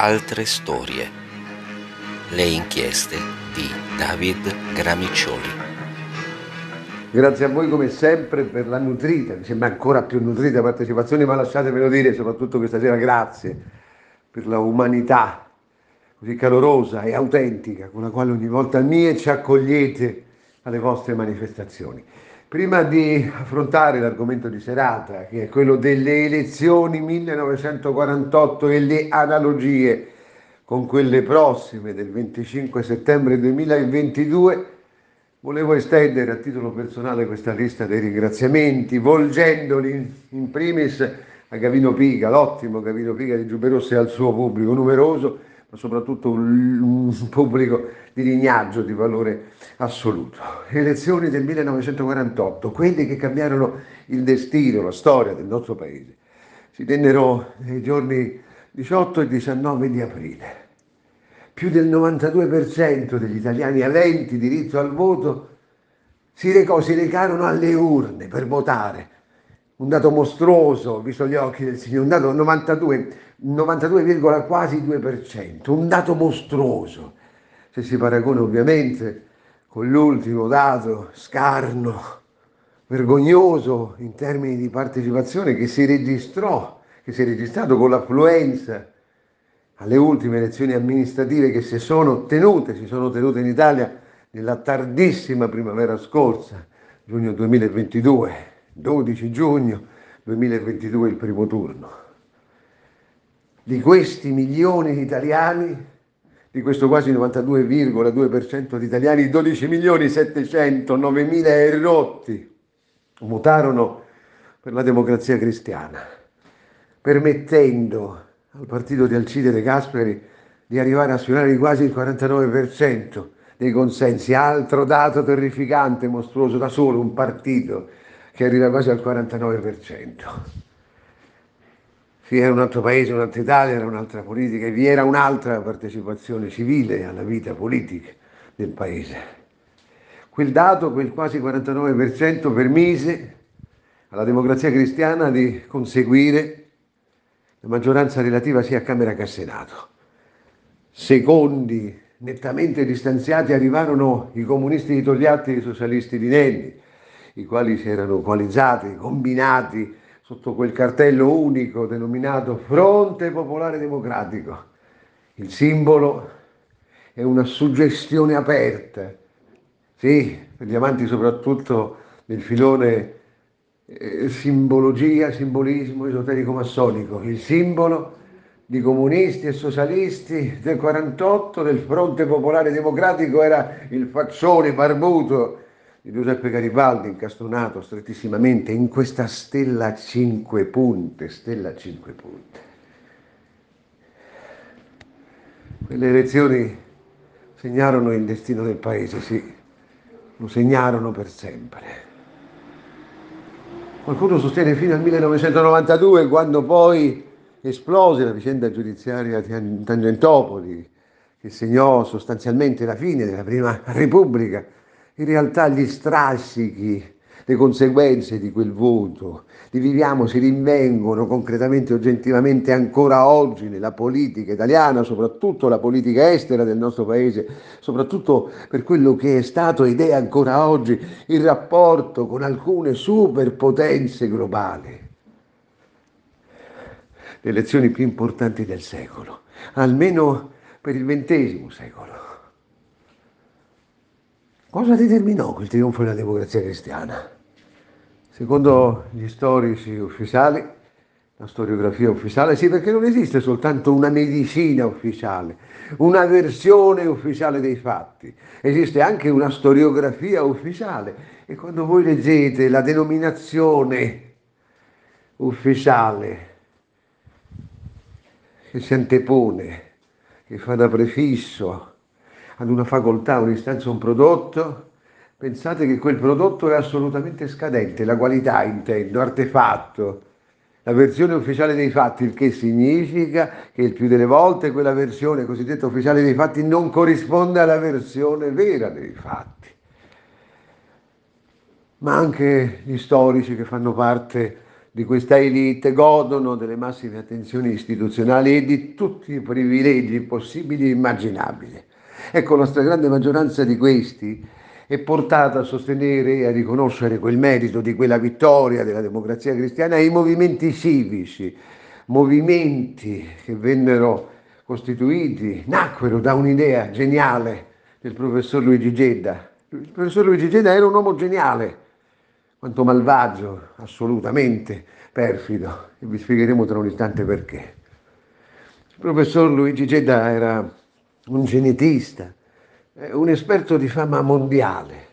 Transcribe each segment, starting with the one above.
altre storie. Le inchieste di David Gramiccioli. Grazie a voi come sempre per la nutrita, mi sembra ancora più nutrita partecipazione, ma lasciatemelo dire soprattutto questa sera grazie per la umanità così calorosa e autentica con la quale ogni volta mie ci accogliete alle vostre manifestazioni. Prima di affrontare l'argomento di serata, che è quello delle elezioni 1948 e le analogie con quelle prossime del 25 settembre 2022, volevo estendere a titolo personale questa lista dei ringraziamenti, volgendoli in primis a Gavino Piga, l'ottimo Gavino Piga di Giuberossi e al suo pubblico numeroso, ma soprattutto un, un pubblico di lignaggio di valore assoluto. Elezioni del 1948, quelle che cambiarono il destino, la storia del nostro paese, si tennero nei giorni 18 e 19 di aprile. Più del 92% degli italiani aventi diritto al voto si, recò, si recarono alle urne per votare un dato mostruoso, visto gli occhi del Signore, un dato 92, 92, quasi 2%, un dato mostruoso, se si paragona ovviamente con l'ultimo dato scarno, vergognoso in termini di partecipazione che si registrò, che si è registrato con l'affluenza alle ultime elezioni amministrative che si sono tenute, si sono tenute in Italia nella tardissima primavera scorsa, giugno 2022 12 giugno 2022 il primo turno. Di questi milioni di italiani, di questo quasi 92,2% di italiani, 12 milioni 709 mila erotti votarono per la democrazia cristiana, permettendo al partito di Alcide De Gasperi di arrivare a sfiorare quasi il 49% dei consensi, altro dato terrificante, mostruoso da solo un partito che arriva quasi al 49%. Sì, era un altro paese, un'altra Italia, era un'altra politica e vi era un'altra partecipazione civile alla vita politica del paese. Quel dato, quel quasi 49%, permise alla democrazia cristiana di conseguire la maggioranza relativa sia a Camera che a Senato. Secondi, nettamente distanziati, arrivarono i comunisti di Togliatti e i socialisti di Nenni i quali si erano coalizzati, combinati sotto quel cartello unico denominato Fronte Popolare Democratico. Il simbolo è una suggestione aperta, sì, per gli amanti soprattutto del filone eh, simbologia, simbolismo esoterico-massonico, il simbolo di comunisti e socialisti del 48 del Fronte Popolare Democratico era il faccione barbuto Giuseppe Garibaldi incastonato strettissimamente in questa stella cinque punte, stella cinque punte. Quelle elezioni segnarono il destino del paese, sì, lo segnarono per sempre. Qualcuno sostiene fino al 1992, quando poi esplose la vicenda giudiziaria di Tangentopoli, che segnò sostanzialmente la fine della Prima Repubblica in realtà gli strascichi, le conseguenze di quel voto, li viviamo, si rinvengono concretamente, oggettivamente ancora oggi nella politica italiana, soprattutto la politica estera del nostro paese, soprattutto per quello che è stato ed è ancora oggi il rapporto con alcune superpotenze globali. Le elezioni più importanti del secolo, almeno per il XX secolo. Cosa determinò quel trionfo della democrazia cristiana? Secondo gli storici ufficiali, la storiografia ufficiale, sì, perché non esiste soltanto una medicina ufficiale, una versione ufficiale dei fatti, esiste anche una storiografia ufficiale e quando voi leggete la denominazione ufficiale che si antepone, che fa da prefisso ad una facoltà, un'istanza, un prodotto, pensate che quel prodotto è assolutamente scadente, la qualità intendo, artefatto, la versione ufficiale dei fatti, il che significa che il più delle volte quella versione cosiddetta ufficiale dei fatti non corrisponde alla versione vera dei fatti. Ma anche gli storici che fanno parte di questa elite godono delle massime attenzioni istituzionali e di tutti i privilegi possibili e immaginabili. Ecco, la stragrande maggioranza di questi è portata a sostenere e a riconoscere quel merito di quella vittoria della democrazia cristiana ai movimenti civici, movimenti che vennero costituiti, nacquero da un'idea geniale del professor Luigi Gedda. Il professor Luigi Gedda era un uomo geniale, quanto malvagio, assolutamente perfido, e vi spiegheremo tra un istante perché. Il professor Luigi Gedda era un genetista, un esperto di fama mondiale,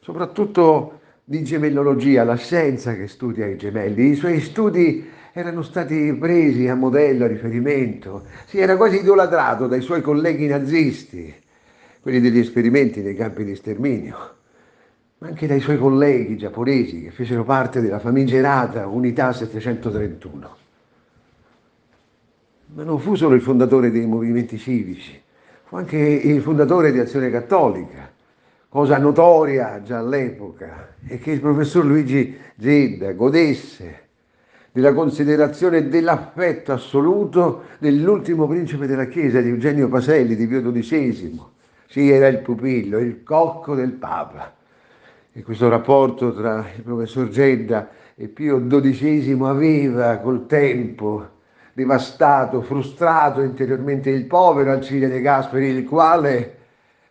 soprattutto di gemellologia, la scienza che studia i gemelli. I suoi studi erano stati presi a modello, a riferimento. Si era quasi idolatrato dai suoi colleghi nazisti, quelli degli esperimenti nei campi di sterminio, ma anche dai suoi colleghi giapponesi che fecero parte della famigerata Unità 731. Ma non fu solo il fondatore dei movimenti civici, fu anche il fondatore di Azione Cattolica, cosa notoria già all'epoca, e che il professor Luigi Gedda godesse della considerazione e dell'affetto assoluto dell'ultimo principe della Chiesa, di Eugenio Paselli, di Pio XII. Sì, era il pupillo, il cocco del Papa. E questo rapporto tra il professor Gedda e Pio XII aveva col tempo devastato, frustrato interiormente il povero Alcide De Gasperi, il quale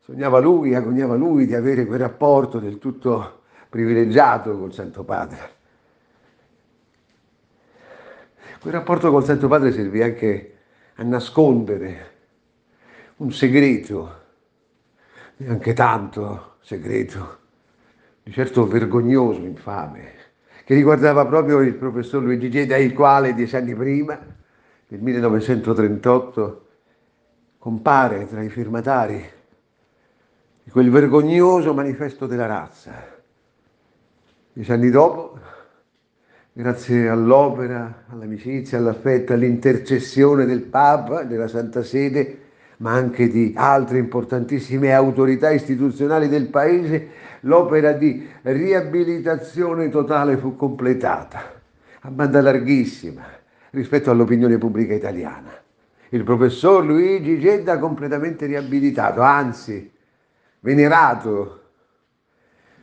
sognava lui, agognava lui di avere quel rapporto del tutto privilegiato col Santo Padre. Quel rapporto col Santo Padre servì anche a nascondere un segreto, neanche tanto segreto, di certo vergognoso, infame, che riguardava proprio il professor Luigi Geda, il quale dieci anni prima, nel 1938, compare tra i firmatari di quel vergognoso manifesto della razza. Dieci anni dopo, grazie all'opera, all'amicizia, all'affetto, all'intercessione del Papa, della Santa Sede, ma anche di altre importantissime autorità istituzionali del Paese, l'opera di riabilitazione totale fu completata, a banda larghissima rispetto all'opinione pubblica italiana. Il professor Luigi Gedda completamente riabilitato, anzi venerato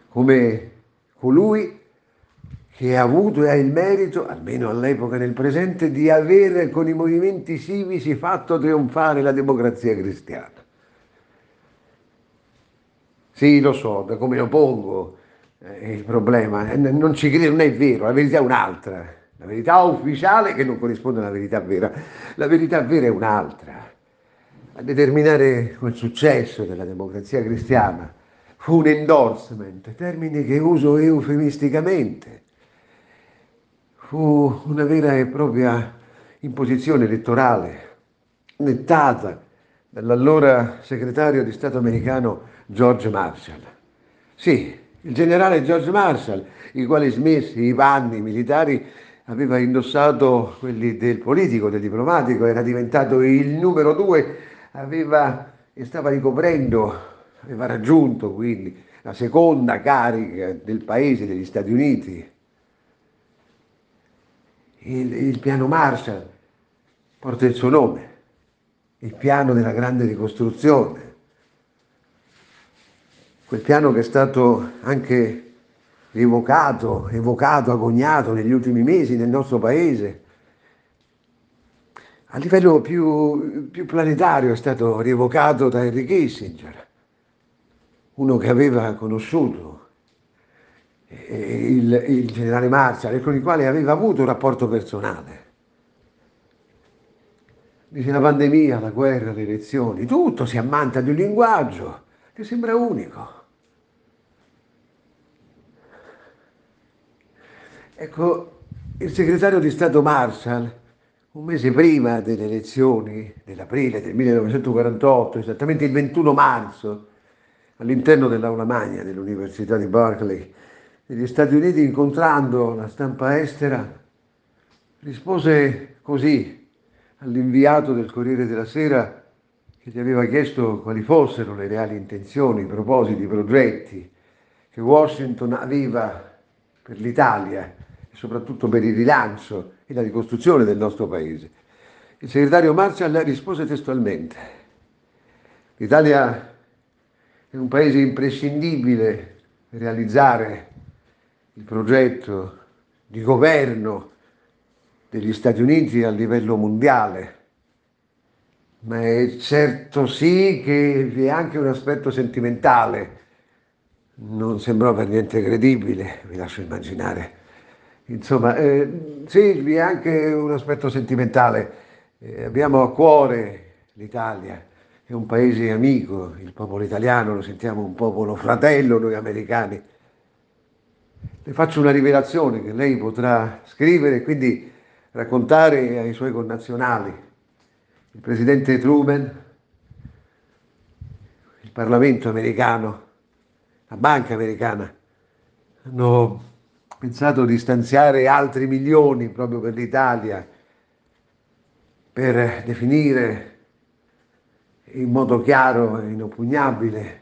come colui che ha avuto e ha il merito, almeno all'epoca nel presente, di aver con i movimenti civici fatto trionfare la democrazia cristiana. Sì, lo so, da come lo pongo eh, il problema, non ci credo, non è vero, la verità è un'altra, la verità ufficiale che non corrisponde alla verità vera, la verità vera è un'altra. A determinare quel successo della democrazia cristiana fu un endorsement, termine che uso eufemisticamente, fu una vera e propria imposizione elettorale nettata dall'allora segretario di Stato americano George Marshall. Sì, il generale George Marshall, il quale smessi i panni militari aveva indossato quelli del politico, del diplomatico, era diventato il numero due, aveva e stava ricoprendo, aveva raggiunto quindi la seconda carica del paese degli Stati Uniti, il, il piano Marshall porta il suo nome, il piano della grande ricostruzione, quel piano che è stato anche rievocato, evocato, agognato negli ultimi mesi nel nostro paese. A livello più, più planetario è stato rievocato da Henry Kissinger, uno che aveva conosciuto il, il generale Marshall e con il quale aveva avuto un rapporto personale. Dice la pandemia, la guerra, le elezioni, tutto si ammanta di un linguaggio che sembra unico. Ecco, il segretario di Stato Marshall, un mese prima delle elezioni dell'aprile del 1948, esattamente il 21 marzo, all'interno dell'aula magna dell'Università di Berkeley, negli Stati Uniti incontrando la stampa estera, rispose così all'inviato del Corriere della Sera che gli aveva chiesto quali fossero le reali intenzioni, i propositi, i progetti che Washington aveva per l'Italia e soprattutto per il rilancio e la ricostruzione del nostro Paese. Il segretario Marshall rispose testualmente, l'Italia è un paese imprescindibile per realizzare il progetto di governo degli Stati Uniti a livello mondiale, ma è certo sì che vi è anche un aspetto sentimentale, non sembrò per niente credibile, vi lascio immaginare. Insomma, eh, sì, vi è anche un aspetto sentimentale. Eh, abbiamo a cuore l'Italia, è un paese amico, il popolo italiano lo sentiamo un popolo fratello noi americani. Le faccio una rivelazione che lei potrà scrivere e quindi raccontare ai suoi connazionali. Il presidente Truman, il Parlamento americano, la banca americana hanno pensato di stanziare altri milioni proprio per l'Italia per definire in modo chiaro e inoppugnabile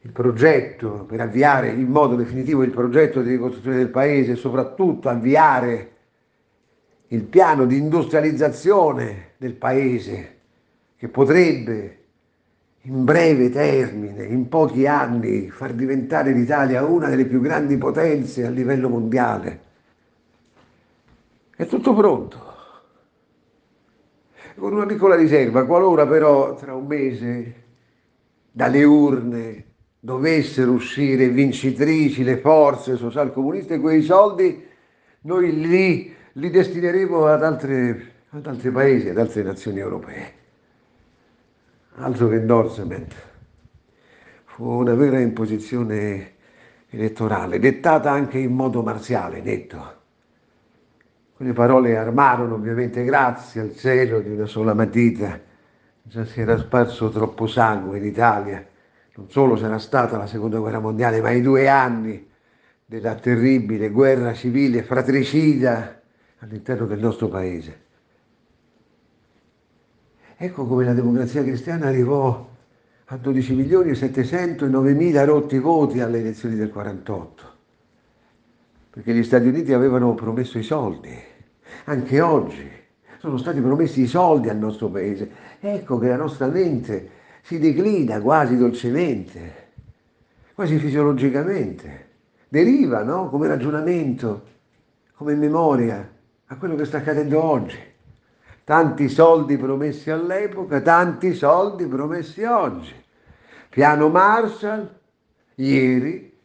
il progetto, per avviare in modo definitivo il progetto di ricostruzione del Paese e soprattutto avviare il piano di industrializzazione del Paese che potrebbe in breve termine, in pochi anni, far diventare l'Italia una delle più grandi potenze a livello mondiale. È tutto pronto con una piccola riserva, qualora però tra un mese dalle urne dovessero uscire vincitrici le forze socialcomuniste, quei soldi noi li, li destineremo ad, ad altri paesi, ad altre nazioni europee. Altro che endorsement. Fu una vera imposizione elettorale, dettata anche in modo marziale, netto quelle parole armarono ovviamente grazie al cielo di una sola matita. Già si era sparso troppo sangue in Italia. Non solo c'era stata la seconda guerra mondiale, ma i due anni della terribile guerra civile fratricida all'interno del nostro paese. Ecco come la democrazia cristiana arrivò a 12 milioni e 709 mila rotti voti alle elezioni del 48, perché gli Stati Uniti avevano promesso i soldi anche oggi. Sono stati promessi i soldi al nostro paese. Ecco che la nostra mente si declina quasi dolcemente, quasi fisiologicamente. Deriva, no? Come ragionamento, come memoria a quello che sta accadendo oggi. Tanti soldi promessi all'epoca, tanti soldi promessi oggi. Piano Marshall, ieri,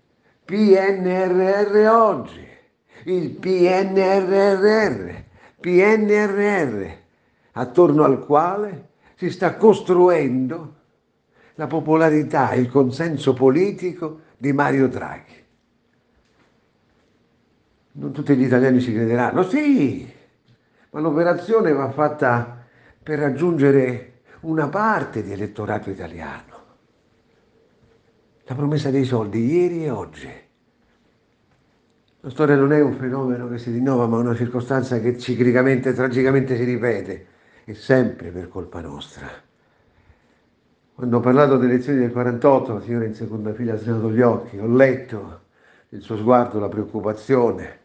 PNRR oggi, il PNRR PNRR, attorno al quale si sta costruendo la popolarità, il consenso politico di Mario Draghi. Non tutti gli italiani ci crederanno, sì, ma l'operazione va fatta per raggiungere una parte di elettorato italiano. La promessa dei soldi ieri e oggi la storia non è un fenomeno che si rinnova, ma una circostanza che ciclicamente e tragicamente si ripete, e sempre per colpa nostra. Quando ho parlato delle elezioni del 48, la signora in seconda fila ha sdraiato gli occhi, ho letto nel suo sguardo la preoccupazione,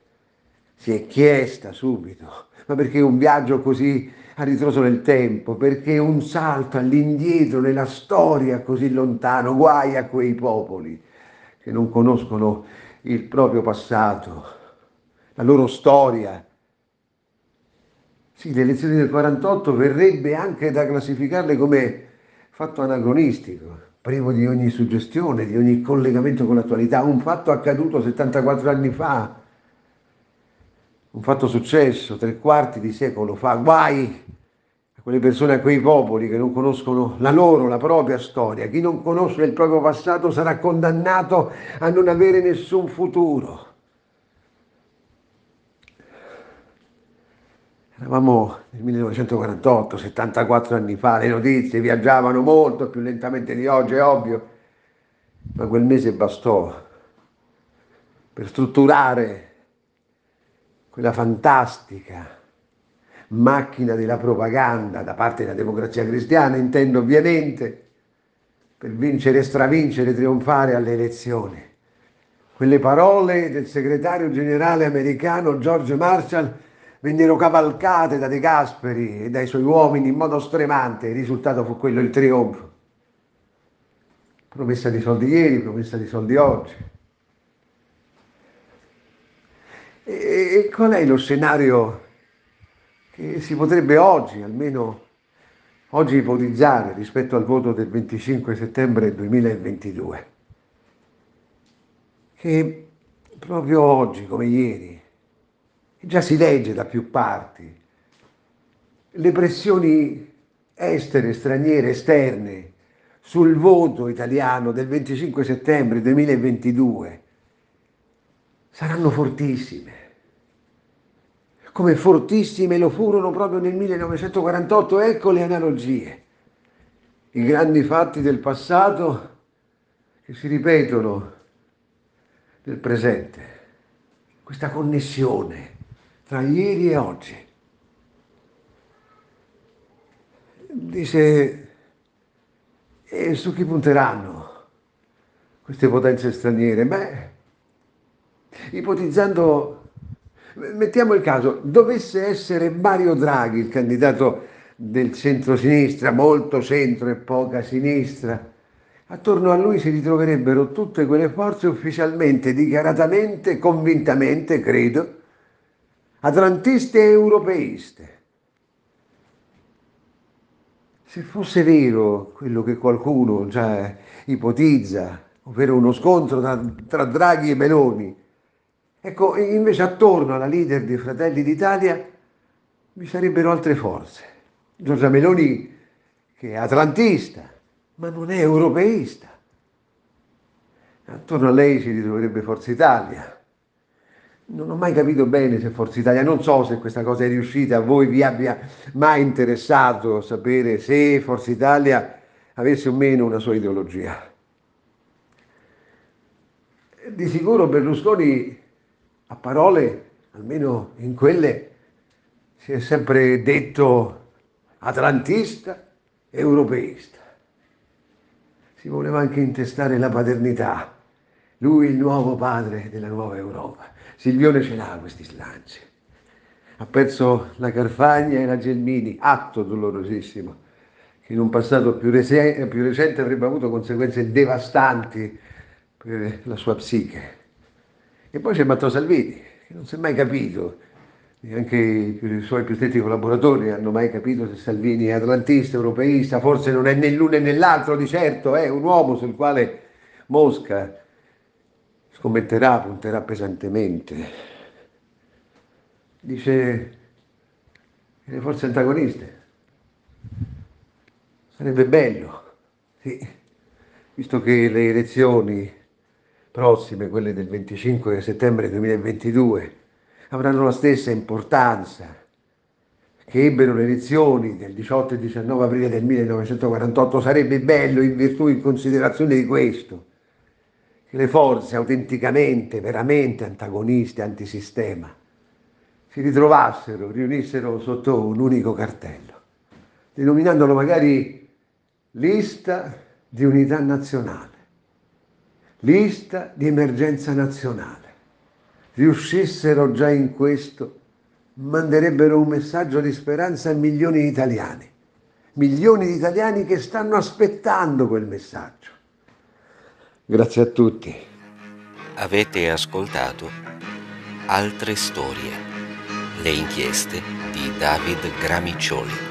si è chiesta subito, ma perché un viaggio così a ritroso nel tempo, perché un salto all'indietro nella storia così lontano, guai a quei popoli che non conoscono il proprio passato, la loro storia. Sì, le elezioni del 48 verrebbe anche da classificarle come fatto anacronistico, privo di ogni suggestione, di ogni collegamento con l'attualità, un fatto accaduto 74 anni fa, un fatto successo tre quarti di secolo fa, guai a quelle persone, a quei popoli che non conoscono la loro, la propria storia. Chi non conosce il proprio passato sarà condannato a non avere nessun futuro. Eravamo nel 1948, 74 anni fa, le notizie viaggiavano molto più lentamente di oggi, è ovvio, ma quel mese bastò per strutturare quella fantastica macchina della propaganda da parte della democrazia cristiana, intendo ovviamente, per vincere, stravincere, trionfare alle elezioni. Quelle parole del segretario generale americano George Marshall vennero cavalcate da De Gasperi e dai suoi uomini in modo stremante. Il risultato fu quello, il trionfo. Promessa di soldi ieri, promessa di soldi oggi. E, e qual è lo scenario che si potrebbe oggi, almeno oggi, ipotizzare rispetto al voto del 25 settembre 2022? Che proprio oggi, come ieri, già si legge da più parti, le pressioni estere, straniere, esterne sul voto italiano del 25 settembre 2022 saranno fortissime, come fortissime lo furono proprio nel 1948, ecco le analogie, i grandi fatti del passato che si ripetono nel presente, questa connessione tra ieri e oggi. Dice, e su chi punteranno queste potenze straniere? Beh, ipotizzando, mettiamo il caso, dovesse essere Mario Draghi il candidato del centro-sinistra, molto centro e poca sinistra, attorno a lui si ritroverebbero tutte quelle forze ufficialmente, dichiaratamente, convintamente, credo, atlantiste e europeiste. Se fosse vero quello che qualcuno già ipotizza, ovvero uno scontro tra, tra Draghi e Meloni, ecco, invece attorno alla leader dei Fratelli d'Italia vi sarebbero altre forze. Giorgia Meloni che è atlantista, ma non è europeista. Attorno a lei si ritroverebbe Forza Italia, non ho mai capito bene se Forza Italia, non so se questa cosa è riuscita, a voi vi abbia mai interessato sapere se Forza Italia avesse o meno una sua ideologia. Di sicuro Berlusconi a parole, almeno in quelle, si è sempre detto atlantista, europeista. Si voleva anche intestare la paternità, lui il nuovo padre della nuova Europa. Silvione ce l'ha questi slanci. Ha perso la Carfagna e la Gelmini, atto dolorosissimo, che in un passato più, rese- più recente avrebbe avuto conseguenze devastanti per la sua psiche. E poi c'è Matteo Salvini, che non si è mai capito, neanche i suoi più stretti collaboratori hanno mai capito se Salvini è atlantista, europeista, forse non è né l'uno né l'altro, di certo è un uomo sul quale Mosca scommetterà, punterà pesantemente. Dice le forze antagoniste. Sarebbe bello, sì, visto che le elezioni prossime, quelle del 25 settembre 2022, avranno la stessa importanza che ebbero le elezioni del 18 e 19 aprile del 1948, sarebbe bello in virtù, in considerazione di questo, che le forze autenticamente, veramente antagoniste, antisistema, si ritrovassero, riunissero sotto un unico cartello, denominandolo magari lista di unità nazionale, lista di emergenza nazionale. Riuscissero già in questo, manderebbero un messaggio di speranza a milioni di italiani, milioni di italiani che stanno aspettando quel messaggio Grazie a tutti. Avete ascoltato altre storie, le inchieste di David Gramiccioli.